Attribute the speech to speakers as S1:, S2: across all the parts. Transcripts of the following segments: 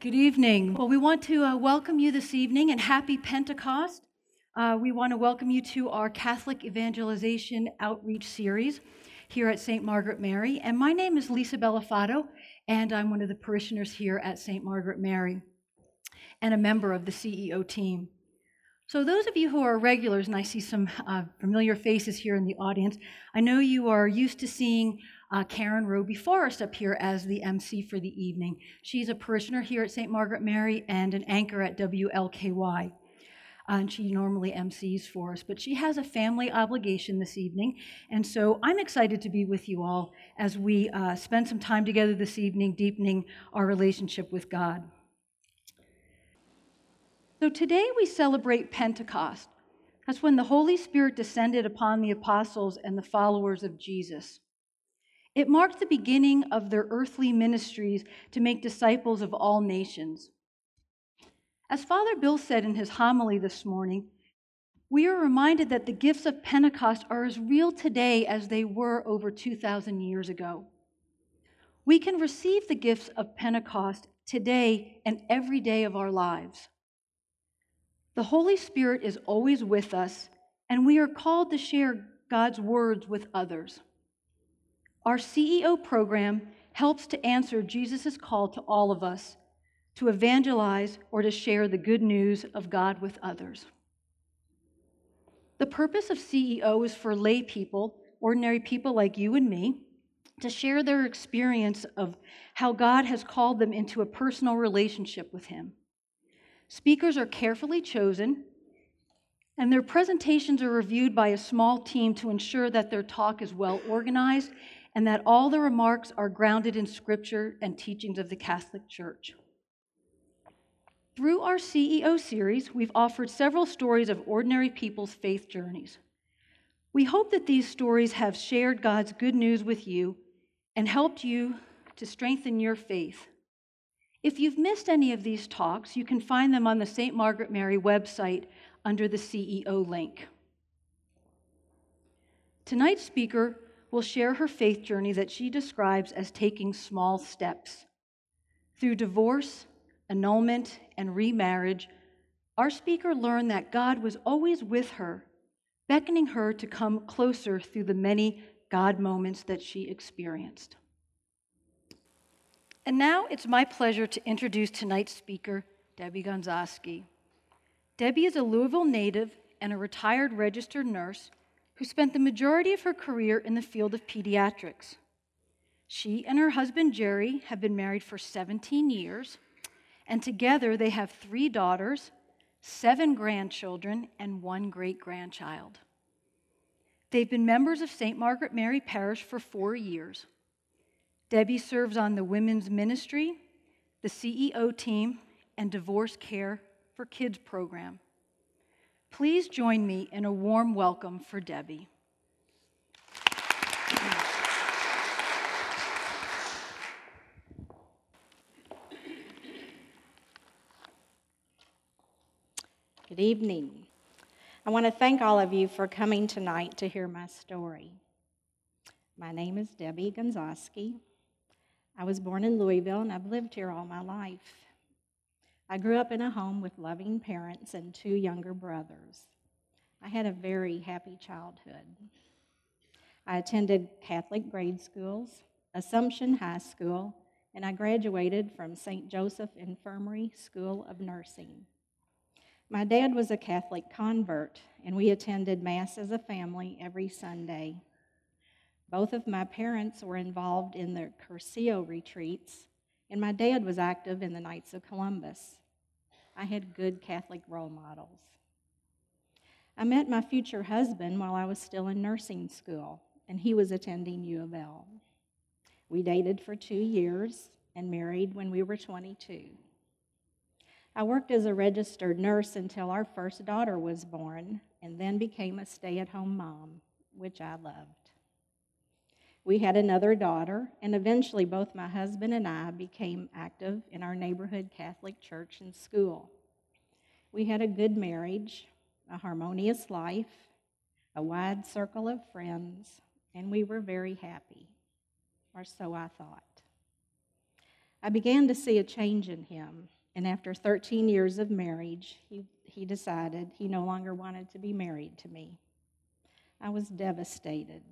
S1: Good evening. Well, we want to uh, welcome you this evening and happy Pentecost. Uh, we want to welcome you to our Catholic Evangelization Outreach Series here at St. Margaret Mary. And my name is Lisa Bellafato, and I'm one of the parishioners here at St. Margaret Mary and a member of the CEO team. So, those of you who are regulars, and I see some uh, familiar faces here in the audience, I know you are used to seeing uh, Karen Roby Forrest up here as the MC for the evening. She's a parishioner here at St. Margaret Mary and an anchor at WLKY. Uh, and she normally MCs for us, but she has a family obligation this evening. And so I'm excited to be with you all as we uh, spend some time together this evening, deepening our relationship with God. So today we celebrate Pentecost. That's when the Holy Spirit descended upon the apostles and the followers of Jesus. It marked the beginning of their earthly ministries to make disciples of all nations. As Father Bill said in his homily this morning, we are reminded that the gifts of Pentecost are as real today as they were over 2,000 years ago. We can receive the gifts of Pentecost today and every day of our lives. The Holy Spirit is always with us, and we are called to share God's words with others. Our CEO program helps to answer Jesus' call to all of us to evangelize or to share the good news of God with others. The purpose of CEO is for lay people, ordinary people like you and me, to share their experience of how God has called them into a personal relationship with Him. Speakers are carefully chosen, and their presentations are reviewed by a small team to ensure that their talk is well organized and that all the remarks are grounded in Scripture and teachings of the Catholic Church. Through our CEO series, we've offered several stories of ordinary people's faith journeys. We hope that these stories have shared God's good news with you and helped you to strengthen your faith. If you've missed any of these talks, you can find them on the St. Margaret Mary website under the CEO link. Tonight's speaker will share her faith journey that she describes as taking small steps. Through divorce, annulment, and remarriage, our speaker learned that God was always with her, beckoning her to come closer through the many God moments that she experienced. And now it's my pleasure to introduce tonight's speaker, Debbie Gonzowski. Debbie is a Louisville native and a retired registered nurse who spent the majority of her career in the field of pediatrics. She and her husband Jerry have been married for 17 years, and together they have three daughters, seven grandchildren, and one great grandchild. They've been members of St. Margaret Mary Parish for four years. Debbie serves on the women's ministry, the CEO team, and divorce care for kids program. Please join me in a warm welcome for Debbie.
S2: Good evening. I want to thank all of you for coming tonight to hear my story. My name is Debbie Gonzoski. I was born in Louisville and I've lived here all my life. I grew up in a home with loving parents and two younger brothers. I had a very happy childhood. I attended Catholic grade schools, Assumption High School, and I graduated from St. Joseph Infirmary School of Nursing. My dad was a Catholic convert, and we attended Mass as a family every Sunday. Both of my parents were involved in the Cursillo retreats, and my dad was active in the Knights of Columbus. I had good Catholic role models. I met my future husband while I was still in nursing school, and he was attending U of L. We dated for two years and married when we were 22. I worked as a registered nurse until our first daughter was born, and then became a stay at home mom, which I loved. We had another daughter, and eventually both my husband and I became active in our neighborhood Catholic church and school. We had a good marriage, a harmonious life, a wide circle of friends, and we were very happy, or so I thought. I began to see a change in him, and after 13 years of marriage, he, he decided he no longer wanted to be married to me. I was devastated.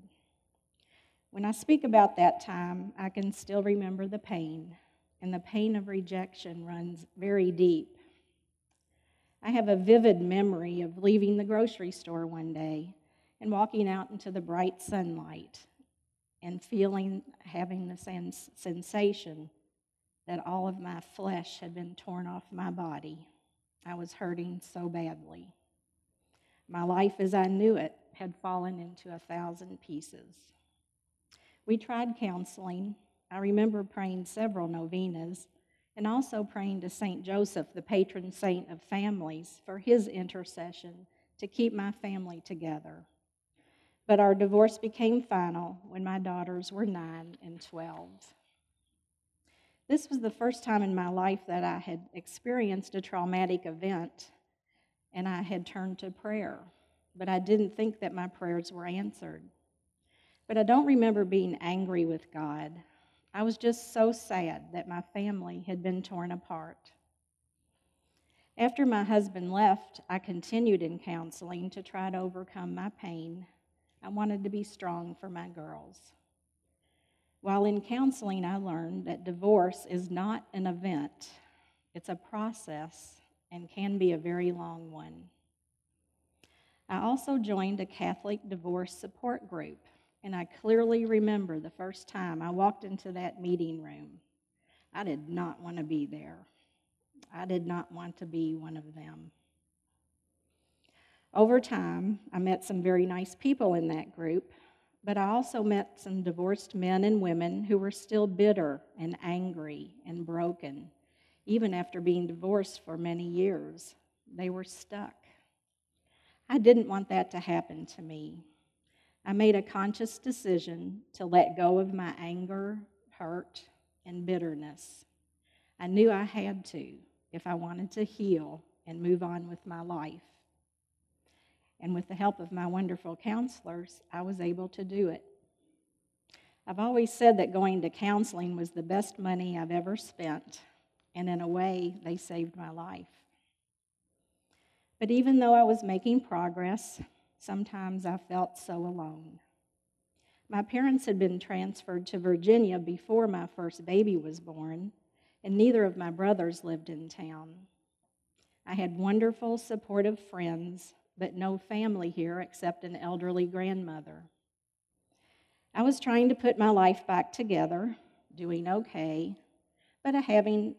S2: When I speak about that time, I can still remember the pain, and the pain of rejection runs very deep. I have a vivid memory of leaving the grocery store one day and walking out into the bright sunlight and feeling, having the sens- sensation that all of my flesh had been torn off my body. I was hurting so badly. My life as I knew it had fallen into a thousand pieces. We tried counseling. I remember praying several novenas and also praying to St. Joseph, the patron saint of families, for his intercession to keep my family together. But our divorce became final when my daughters were 9 and 12. This was the first time in my life that I had experienced a traumatic event, and I had turned to prayer. But I didn't think that my prayers were answered. But I don't remember being angry with God. I was just so sad that my family had been torn apart. After my husband left, I continued in counseling to try to overcome my pain. I wanted to be strong for my girls. While in counseling, I learned that divorce is not an event, it's a process and can be a very long one. I also joined a Catholic divorce support group and I clearly remember the first time I walked into that meeting room. I did not want to be there. I did not want to be one of them. Over time, I met some very nice people in that group, but I also met some divorced men and women who were still bitter and angry and broken, even after being divorced for many years. They were stuck. I didn't want that to happen to me. I made a conscious decision to let go of my anger, hurt, and bitterness. I knew I had to if I wanted to heal and move on with my life. And with the help of my wonderful counselors, I was able to do it. I've always said that going to counseling was the best money I've ever spent, and in a way, they saved my life. But even though I was making progress, Sometimes I felt so alone. My parents had been transferred to Virginia before my first baby was born, and neither of my brothers lived in town. I had wonderful, supportive friends, but no family here except an elderly grandmother. I was trying to put my life back together, doing okay, but having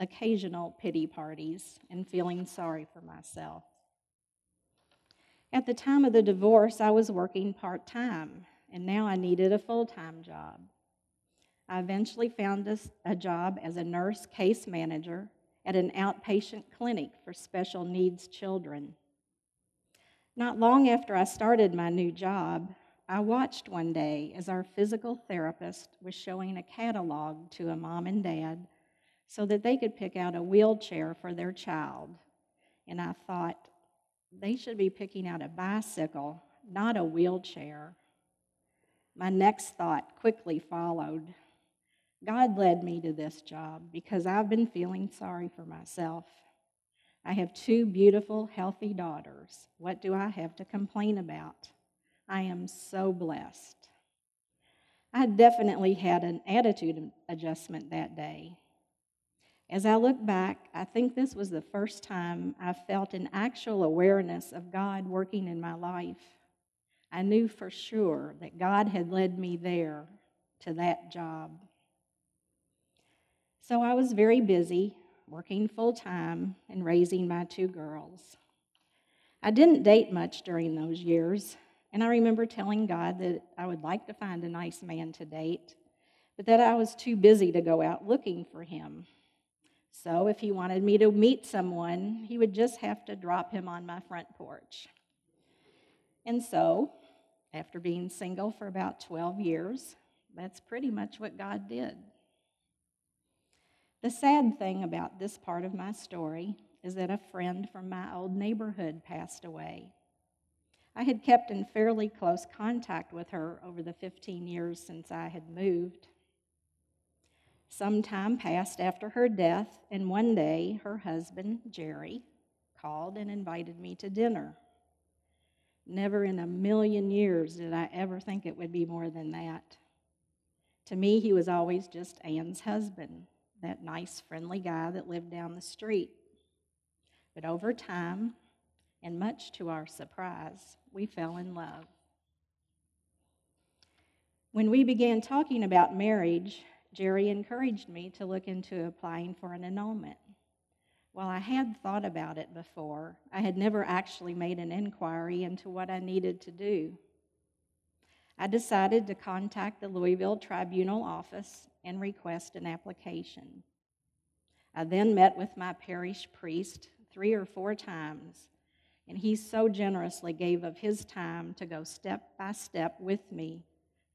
S2: occasional pity parties and feeling sorry for myself. At the time of the divorce, I was working part time, and now I needed a full time job. I eventually found a, a, job as a nurse case manager at an outpatient clinic for special needs children. Not long after I started my new job, I watched one day as our physical therapist was showing a catalog to a mom and dad so that they could pick out a wheelchair for their child. And I thought, they should be picking out a bicycle, not a wheelchair. My next thought quickly followed. God led me to this job because I've been feeling sorry for myself. I have two beautiful, healthy daughters. What do I have to complain about? I am so blessed. I definitely had an attitude adjustment that day. As I look back, I think this was the first time I felt an actual awareness of God working in my life. I knew for sure that God had led me there to that job. So I was very busy, working full time and raising my two girls. I didn't date much during those years, and I remember telling God that I would like to find a nice man to date, but that I was too busy to go out looking for him. So if he wanted me to meet someone, he would just have to drop him on my front porch. And so, after being single for about 12 years, that's pretty much what God did. The sad thing about this part of my story is that a friend from my old neighborhood passed away. I had kept in fairly close contact with her over the 15 years since I had moved. Some time passed after her death, and one day her husband, Jerry, called and invited me to dinner. Never in a million years did I ever think it would be more than that. To me, he was always just Ann's husband, that nice, friendly guy that lived down the street. But over time, and much to our surprise, we fell in love. When we began talking about marriage, Jerry encouraged me to look into applying for an annulment. While I had thought about it before, I had never actually made an inquiry into what I needed to do. I decided to contact the Louisville Tribunal office and request an application. I then met with my parish priest three or four times, and he so generously gave of his time to go step by step with me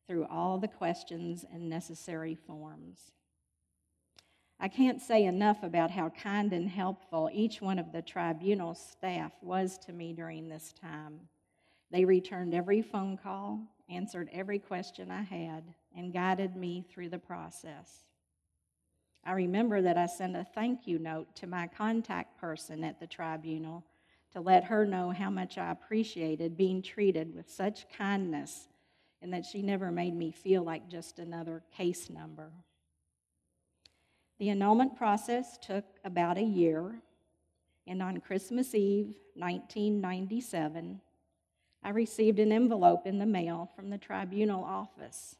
S2: through all the questions and necessary forms. I can't say enough about how kind and helpful each one of the tribunal staff was to me during this time. They returned every phone call, answered every question I had, and guided me through the process. I remember that I sent a thank you note to my contact person at the tribunal to let her know how much I appreciated being treated with such kindness and that she never made me feel like just another case number. The annulment process took about a year, and on Christmas Eve, 1997, I received an envelope in the mail from the tribunal office.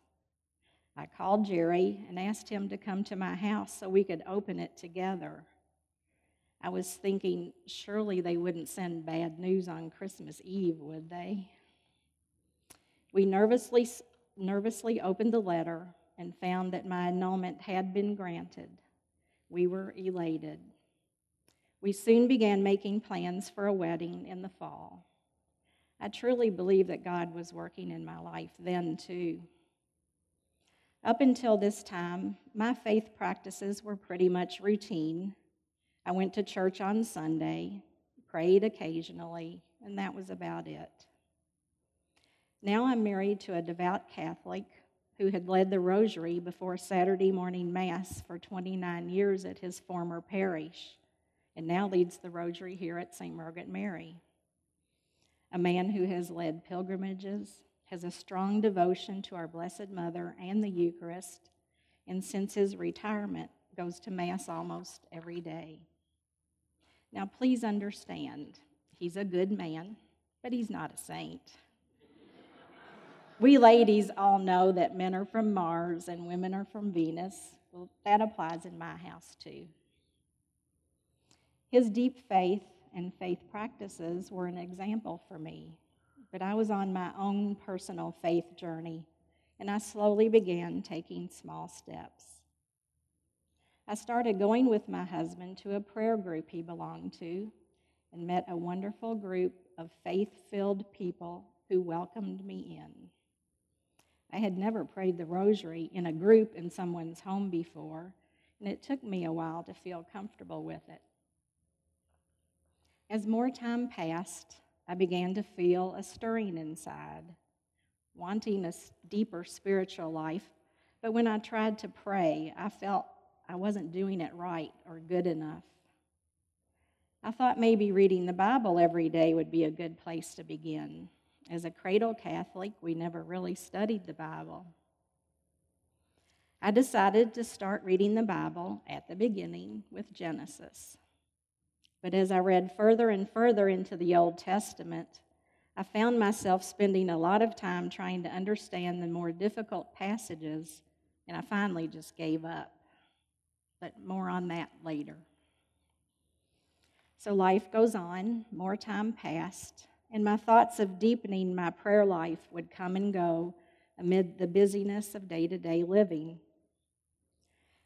S2: I called Jerry and asked him to come to my house so we could open it together. I was thinking, surely they wouldn't send bad news on Christmas Eve, would they? We nervously, nervously opened the letter and found that my annulment had been granted. We were elated. We soon began making plans for a wedding in the fall. I truly believe that God was working in my life then, too. Up until this time, my faith practices were pretty much routine. I went to church on Sunday, prayed occasionally, and that was about it. Now I'm married to a devout Catholic who had led the rosary before Saturday morning Mass for 29 years at his former parish, and now leads the rosary here at St. Margaret Mary a man who has led pilgrimages, has a strong devotion to our Blessed Mother and the Eucharist, and since his retirement, goes to Mass almost every day. Now, please understand, he's a good man, but he's not a saint. We ladies all know that men are from Mars and women are from Venus. Well, that applies in my house too. His deep faith and faith practices were an example for me. But I was on my own personal faith journey, and I slowly began taking small steps. I started going with my husband to a prayer group he belonged to and met a wonderful group of faith filled people who welcomed me in. I had never prayed the rosary in a group in someone's home before, and it took me a while to feel comfortable with it. As more time passed, I began to feel a stirring inside, wanting a deeper spiritual life. But when I tried to pray, I felt I wasn't doing it right or good enough. I thought maybe reading the Bible every day would be a good place to begin. As a cradle Catholic, we never really studied the Bible. I decided to start reading the Bible at the beginning with Genesis. But as I read further and further into the Old Testament, I found myself spending a lot of time trying to understand the more difficult passages, and I finally just gave up. But more on that later. So life goes on, more time passed, and my thoughts of deepening my prayer life would come and go amid the busyness of day to day living.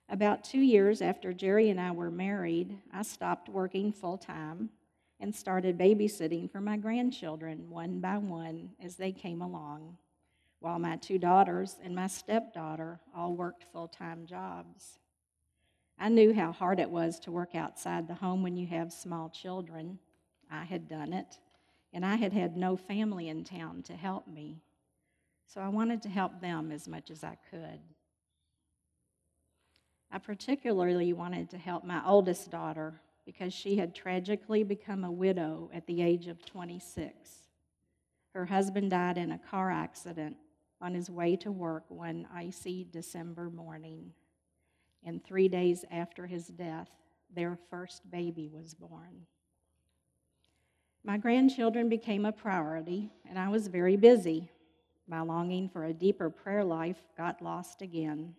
S2: About two years after Jerry and I were married, I stopped working full time and started babysitting for my grandchildren one by one as they came along, while my two daughters and my stepdaughter all worked full time jobs. I knew how hard it was to work outside the home when you have small children. I had done it, and I had had no family in town to help me. So I wanted to help them as much as I could. I particularly wanted to help my oldest daughter because she had tragically become a widow at the age of 26. Her husband died in a car accident on his way to work one icy December morning. And three days after his death, their first baby was born. My grandchildren became a priority, and I was very busy. My longing for a deeper prayer life got lost again.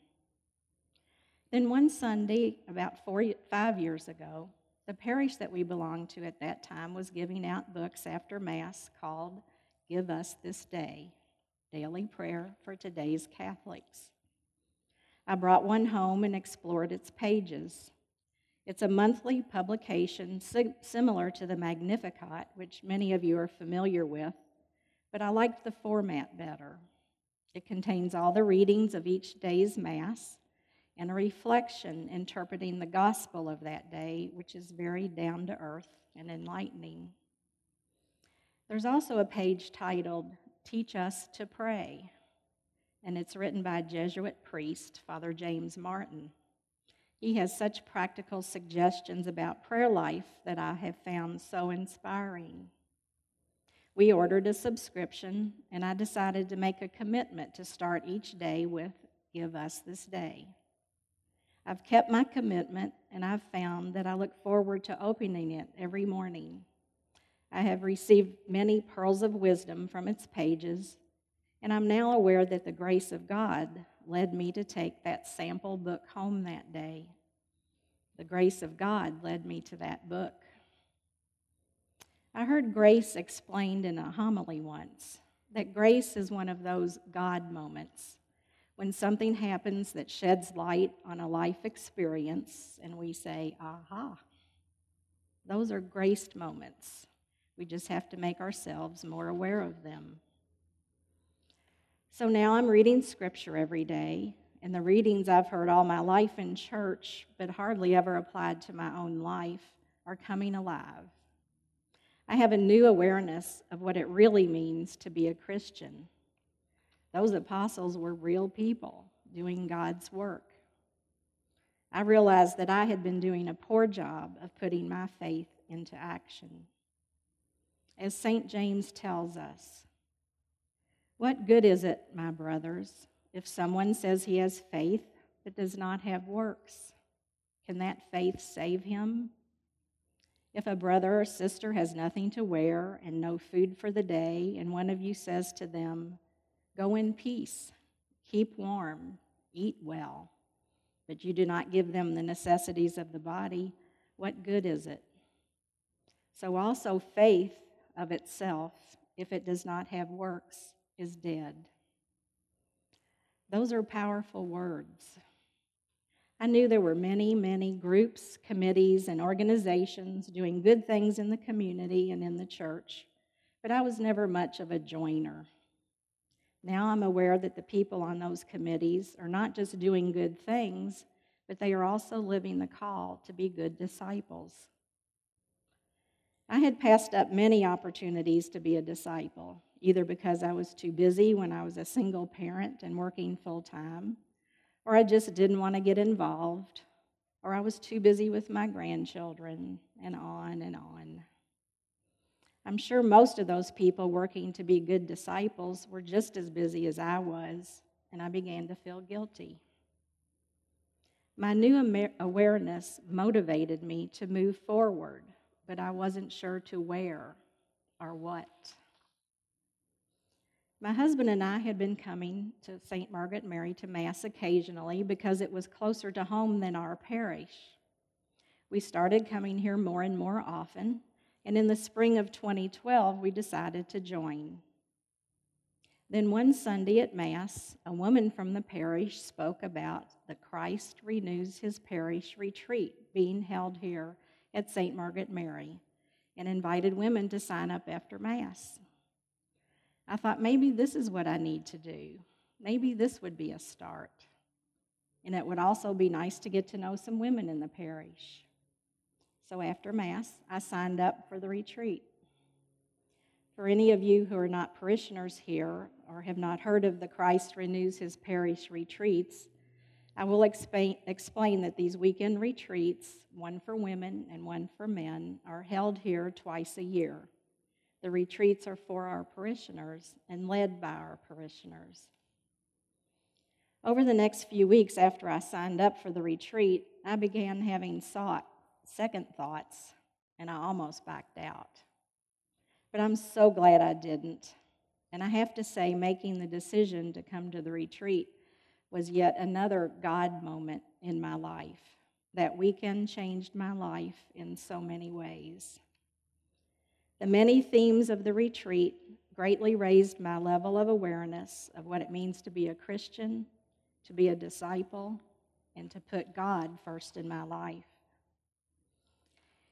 S2: Then one Sunday, about four, five years ago, the parish that we belonged to at that time was giving out books after Mass called Give Us This Day Daily Prayer for Today's Catholics. I brought one home and explored its pages. It's a monthly publication similar to the Magnificat, which many of you are familiar with, but I liked the format better. It contains all the readings of each day's Mass and a reflection interpreting the gospel of that day, which is very down to earth and enlightening. There's also a page titled Teach Us to Pray, and it's written by a Jesuit priest, Father James Martin. He has such practical suggestions about prayer life that I have found so inspiring. We ordered a subscription, and I decided to make a commitment to start each day with Give Us This Day. I've kept my commitment, and I've found that I look forward to opening it every morning. I have received many pearls of wisdom from its pages, and I'm now aware that the grace of God led me to take that sample book home that day. The grace of God led me to that book. I heard grace explained in a homily once that grace is one of those God moments when something happens that sheds light on a life experience and we say, aha. Those are graced moments. We just have to make ourselves more aware of them. So now I'm reading scripture every day, and the readings I've heard all my life in church, but hardly ever applied to my own life, are coming alive. I have a new awareness of what it really means to be a Christian. Those apostles were real people doing God's work. I realized that I had been doing a poor job of putting my faith into action. As St. James tells us, what good is it, my brothers, if someone says he has faith but does not have works? Can that faith save him? If a brother or sister has nothing to wear and no food for the day, and one of you says to them, Go in peace, keep warm, eat well, but you do not give them the necessities of the body, what good is it? So also faith of itself, if it does not have works, is dead. Those are powerful words. I knew there were many, many groups, committees, and organizations doing good things in the community and in the church, but I was never much of a joiner. Now I'm aware that the people on those committees are not just doing good things, but they are also living the call to be good disciples. I had passed up many opportunities to be a disciple, either because I was too busy when I was a single parent and working full time, or I just didn't want to get involved, or I was too busy with my grandchildren, and on and on. I'm sure most of those people working to be good disciples were just as busy as I was, and I began to feel guilty. My new awareness motivated me to move forward, but I wasn't sure to where or what. My husband and I had been coming to St. Margaret Mary to Mass occasionally because it was closer to home than our parish. We started coming here more and more often, and in the spring of 2012, we decided to join. Then one Sunday at Mass, a woman from the parish spoke about the Christ Renews His Parish retreat being held here at St. Margaret Mary and invited women to sign up after Mass. I thought maybe this is what I need to do. Maybe this would be a start. And it would also be nice to get to know some women in the parish. So after Mass, I signed up for the retreat. For any of you who are not parishioners here or have not heard of the Christ Renews His Parish retreats, I will explain, that these weekend retreats, one for women and one for men, are held here twice a year. The retreats are for our parishioners and led by our parishioners. Over the next few weeks after I signed up for the retreat, I began having sought, second thoughts, and I almost backed out. But I'm so glad I didn't. And I have to say, making the decision to come to the retreat was yet another God moment in my life. That weekend changed my life in so many ways. The many themes of the retreat greatly raised my level of awareness of what it means to be a Christian, to be a disciple, and to put God first in my life.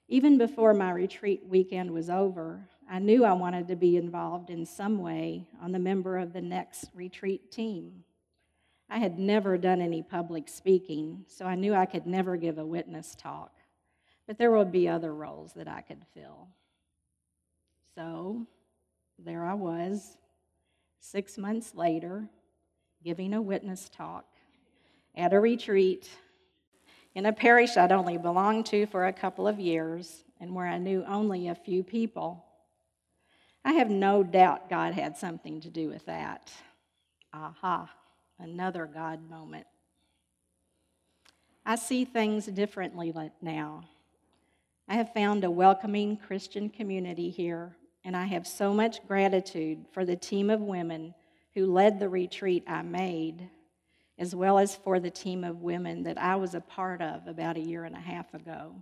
S2: Even before my retreat weekend was over, I knew I wanted to be involved in some way on the member of the next retreat team. I had never done any public speaking, so I knew I could never give a witness talk, but there would be other roles that I could fill. So there I was, six months later, giving a witness talk at a retreat in a parish I'd only belonged to for a couple of years and where I knew only a few people. I have no doubt God had something to do with that. Aha, another God moment. I see things differently now. I have found a welcoming Christian community here, and I have so much gratitude for the team of women who led the retreat I made as well as for the team of women that I was a part of about a year and a half ago.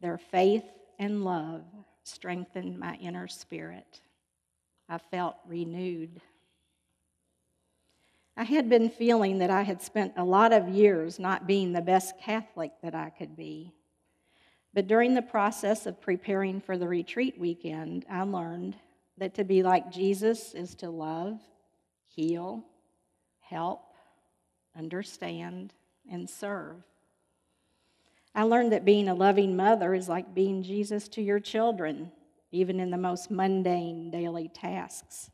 S2: Their faith and love strengthened my inner spirit. I felt renewed. I had been feeling that I had spent a lot of years not being the best Catholic that I could be. But during the process of preparing for the retreat weekend, I learned that to be like Jesus is to love, heal, help, understand, and serve. I learned that being a loving mother is like being Jesus to your children, even in the most mundane daily tasks.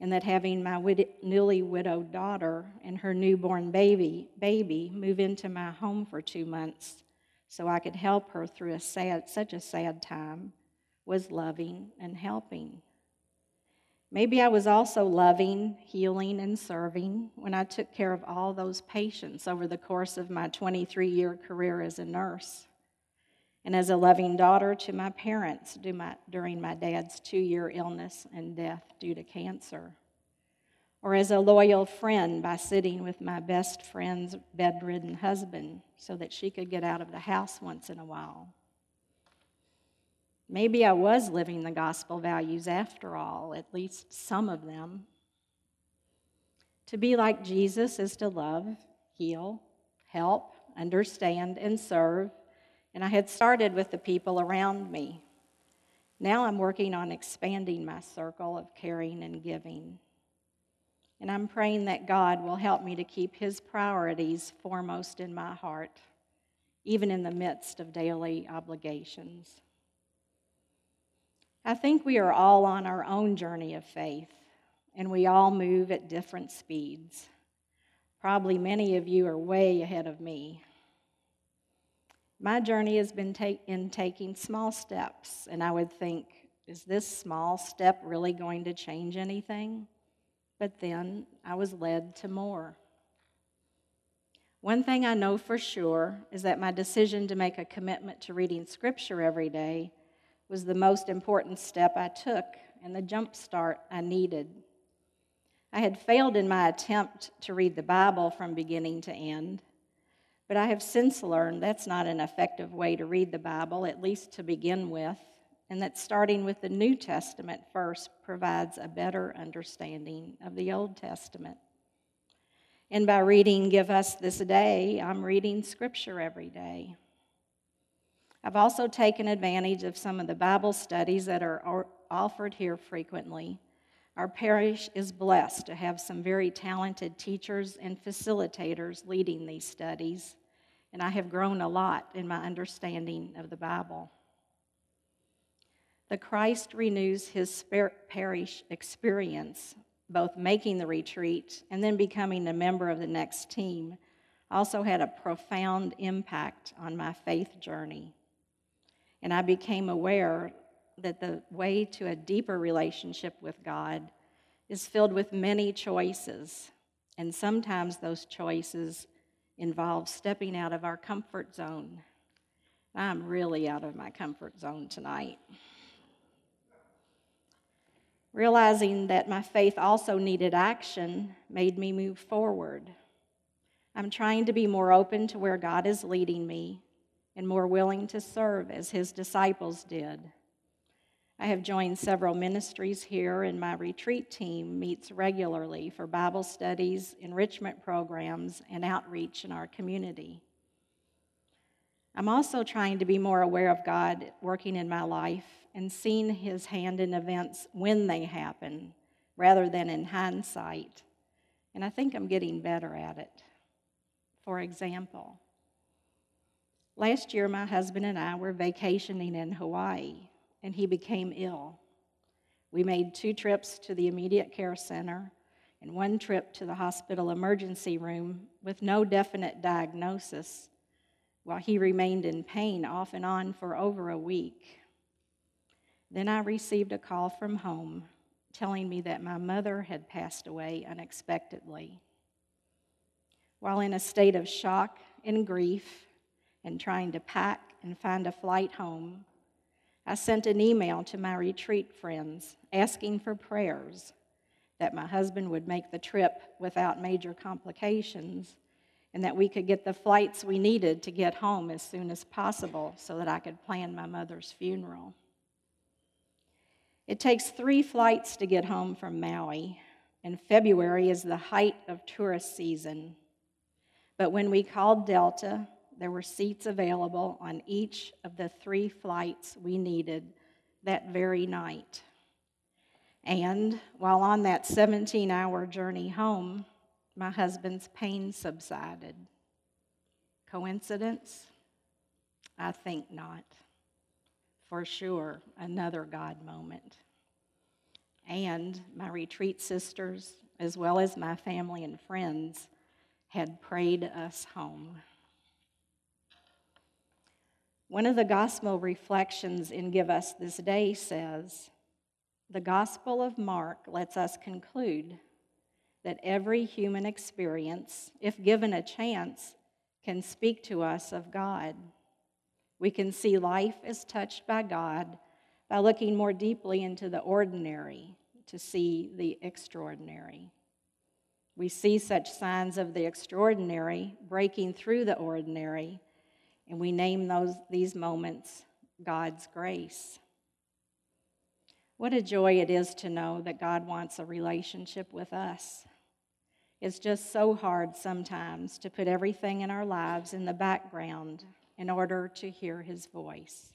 S2: And that having my wid- newly widowed daughter and her newborn baby, baby move into my home for two months so I could help her through a sad, such a sad time was loving and helping. Maybe I was also loving, healing, and serving when I took care of all those patients over the course of my 23 year career as a nurse. And as a loving daughter to my parents during my dad's two year illness and death due to cancer. Or as a loyal friend by sitting with my best friend's bedridden husband so that she could get out of the house once in a while. Maybe I was living the gospel values after all, at least some of them. To be like Jesus is to love, heal, help, understand, and serve. And I had started with the people around me. Now I'm working on expanding my circle of caring and giving. And I'm praying that God will help me to keep His priorities foremost in my heart, even in the midst of daily obligations. I think we are all on our own journey of faith, and we all move at different speeds. Probably many of you are way ahead of me. My journey has been take, in taking small steps, and I would think, is this small step really going to change anything? But then I was led to more. One thing I know for sure is that my decision to make a commitment to reading Scripture every day was the most important step I took and the jump start I needed. I had failed in my attempt to read the Bible from beginning to end, but I have since learned that's not an effective way to read the Bible, at least to begin with, and that starting with the New Testament first provides a better understanding of the Old Testament. And by reading Give Us This Day, I'm reading Scripture every day. I've also taken advantage of some of the Bible studies that are offered here frequently. Our parish is blessed to have some very talented teachers and facilitators leading these studies, and I have grown a lot in my understanding of the Bible. The Christ Renews His Parish experience both making the retreat and then becoming a member of the next team, also had a profound impact on my faith journey. And I became aware that the way to a deeper relationship with God is filled with many choices. And sometimes those choices involve stepping out of our comfort zone. I'm really out of my comfort zone tonight. Realizing that my faith also needed action made me move forward. I'm trying to be more open to where God is leading me and more willing to serve as his disciples did. I have joined several ministries here, and my retreat team meets regularly for Bible studies, enrichment programs, and outreach in our community. I'm also trying to be more aware of God working in my life and seeing his hand in events when they happen rather than in hindsight. And I think I'm getting better at it. For example, last year my husband and I were vacationing in Hawaii and he became ill. We made two trips to the immediate care center and one trip to the hospital emergency room with no definite diagnosis while he remained in pain off and on for over a week. Then I received a call from home telling me that my mother had passed away unexpectedly. While in a state of shock and grief and trying to pack and find a flight home, I sent an email to my retreat friends asking for prayers that my husband would make the trip without major complications and that we could get the flights we needed to get home as soon as possible so that I could plan my mother's funeral. It takes three flights to get home from Maui, and February is the height of tourist season. But when we called Delta, there were seats available on each of the three flights we needed that very night. And while on that 17 hour journey home, my husband's pain subsided. Coincidence? I think not. For sure, another God moment. And my retreat sisters, as well as my family and friends, had prayed us home. One of the gospel reflections in Give Us This Day says, The Gospel of Mark lets us conclude that every human experience, if given a chance, can speak to us of God. We can see life as touched by God by looking more deeply into the ordinary to see the extraordinary. We see such signs of the extraordinary breaking through the ordinary and we name those, these moments God's grace. What a joy it is to know that God wants a relationship with us. It's just so hard sometimes to put everything in our lives in the background in order to hear his voice.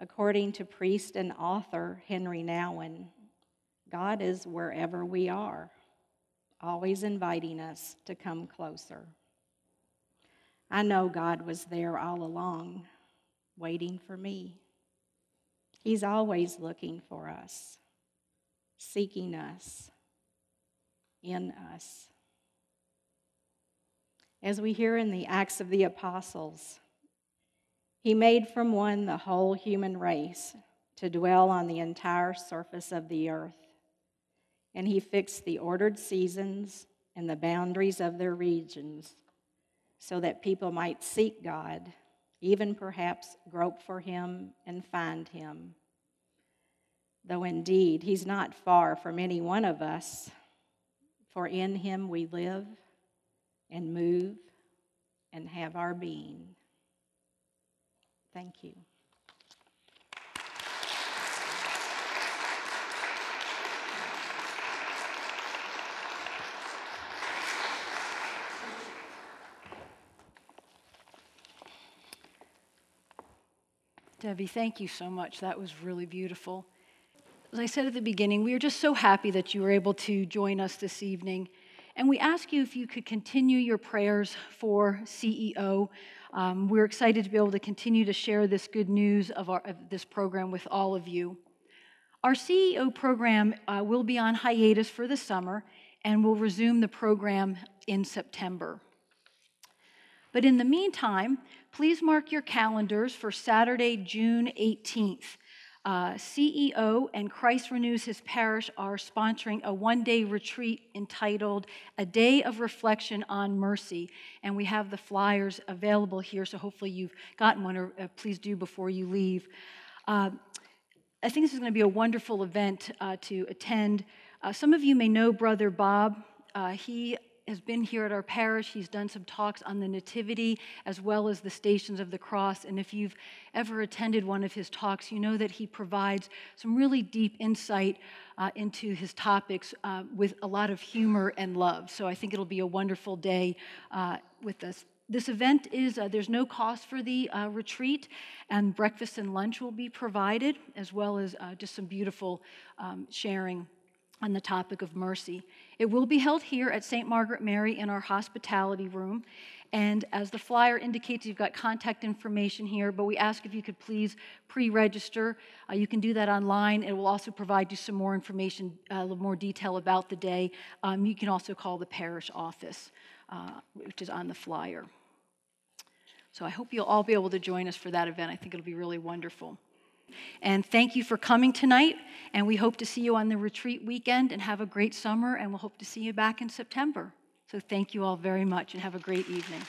S2: According to priest and author Henri Nouwen, God is wherever we are, always inviting us to come closer. I know God was there all along, waiting for me. He's always looking for us, seeking us, in us. As we hear in the Acts of the Apostles, he made from one the whole human race to dwell on the entire surface of the earth. And he fixed the ordered seasons and the boundaries of their regions so that people might seek God, even perhaps grope for him and find him. Though indeed, he's not far from any one of us, for in him we live and move and have our being. Thank you.
S1: Debbie, thank you so much. That was really beautiful. As I said at the beginning, we are just so happy that you were able to join us this evening. And we ask you if you could continue your prayers for CEO. Um, we're excited to be able to continue to share this good news of, our, of this program with all of you. Our CEO program uh, will be on hiatus for the summer and we'll resume the program in September. But in the meantime, please mark your calendars for Saturday, June 18th. Uh, CEO and Christ Renews His Parish are sponsoring a one day retreat entitled A Day of Reflection on Mercy. And we have the flyers available here, so hopefully you've gotten one, or uh, please do before you leave. Uh, I think this is going to be a wonderful event uh, to attend. Uh, some of you may know Brother Bob. Uh, he has been here at our parish. He's done some talks on the Nativity as well as the Stations of the Cross. And if you've ever attended one of his talks, you know that he provides some really deep insight uh, into his topics uh, with a lot of humor and love. So I think it'll be a wonderful day uh, with us. This event is, uh, there's no cost for the uh, retreat, and breakfast and lunch will be provided, as well as uh, just some beautiful um, sharing on the topic of mercy. It will be held here at St. Margaret Mary in our hospitality room. And as the flyer indicates, you've got contact information here, but we ask if you could please pre register. Uh, you can do that online. It will also provide you some more information, uh, a little more detail about the day. Um, you can also call the parish office, uh, which is on the flyer. So I hope you'll all be able to join us for that event. I think it'll be really wonderful. And thank you for coming tonight. And we hope to see you on the retreat weekend and have a great summer. And we'll hope to see you back in September. So thank you all very much and have a great evening.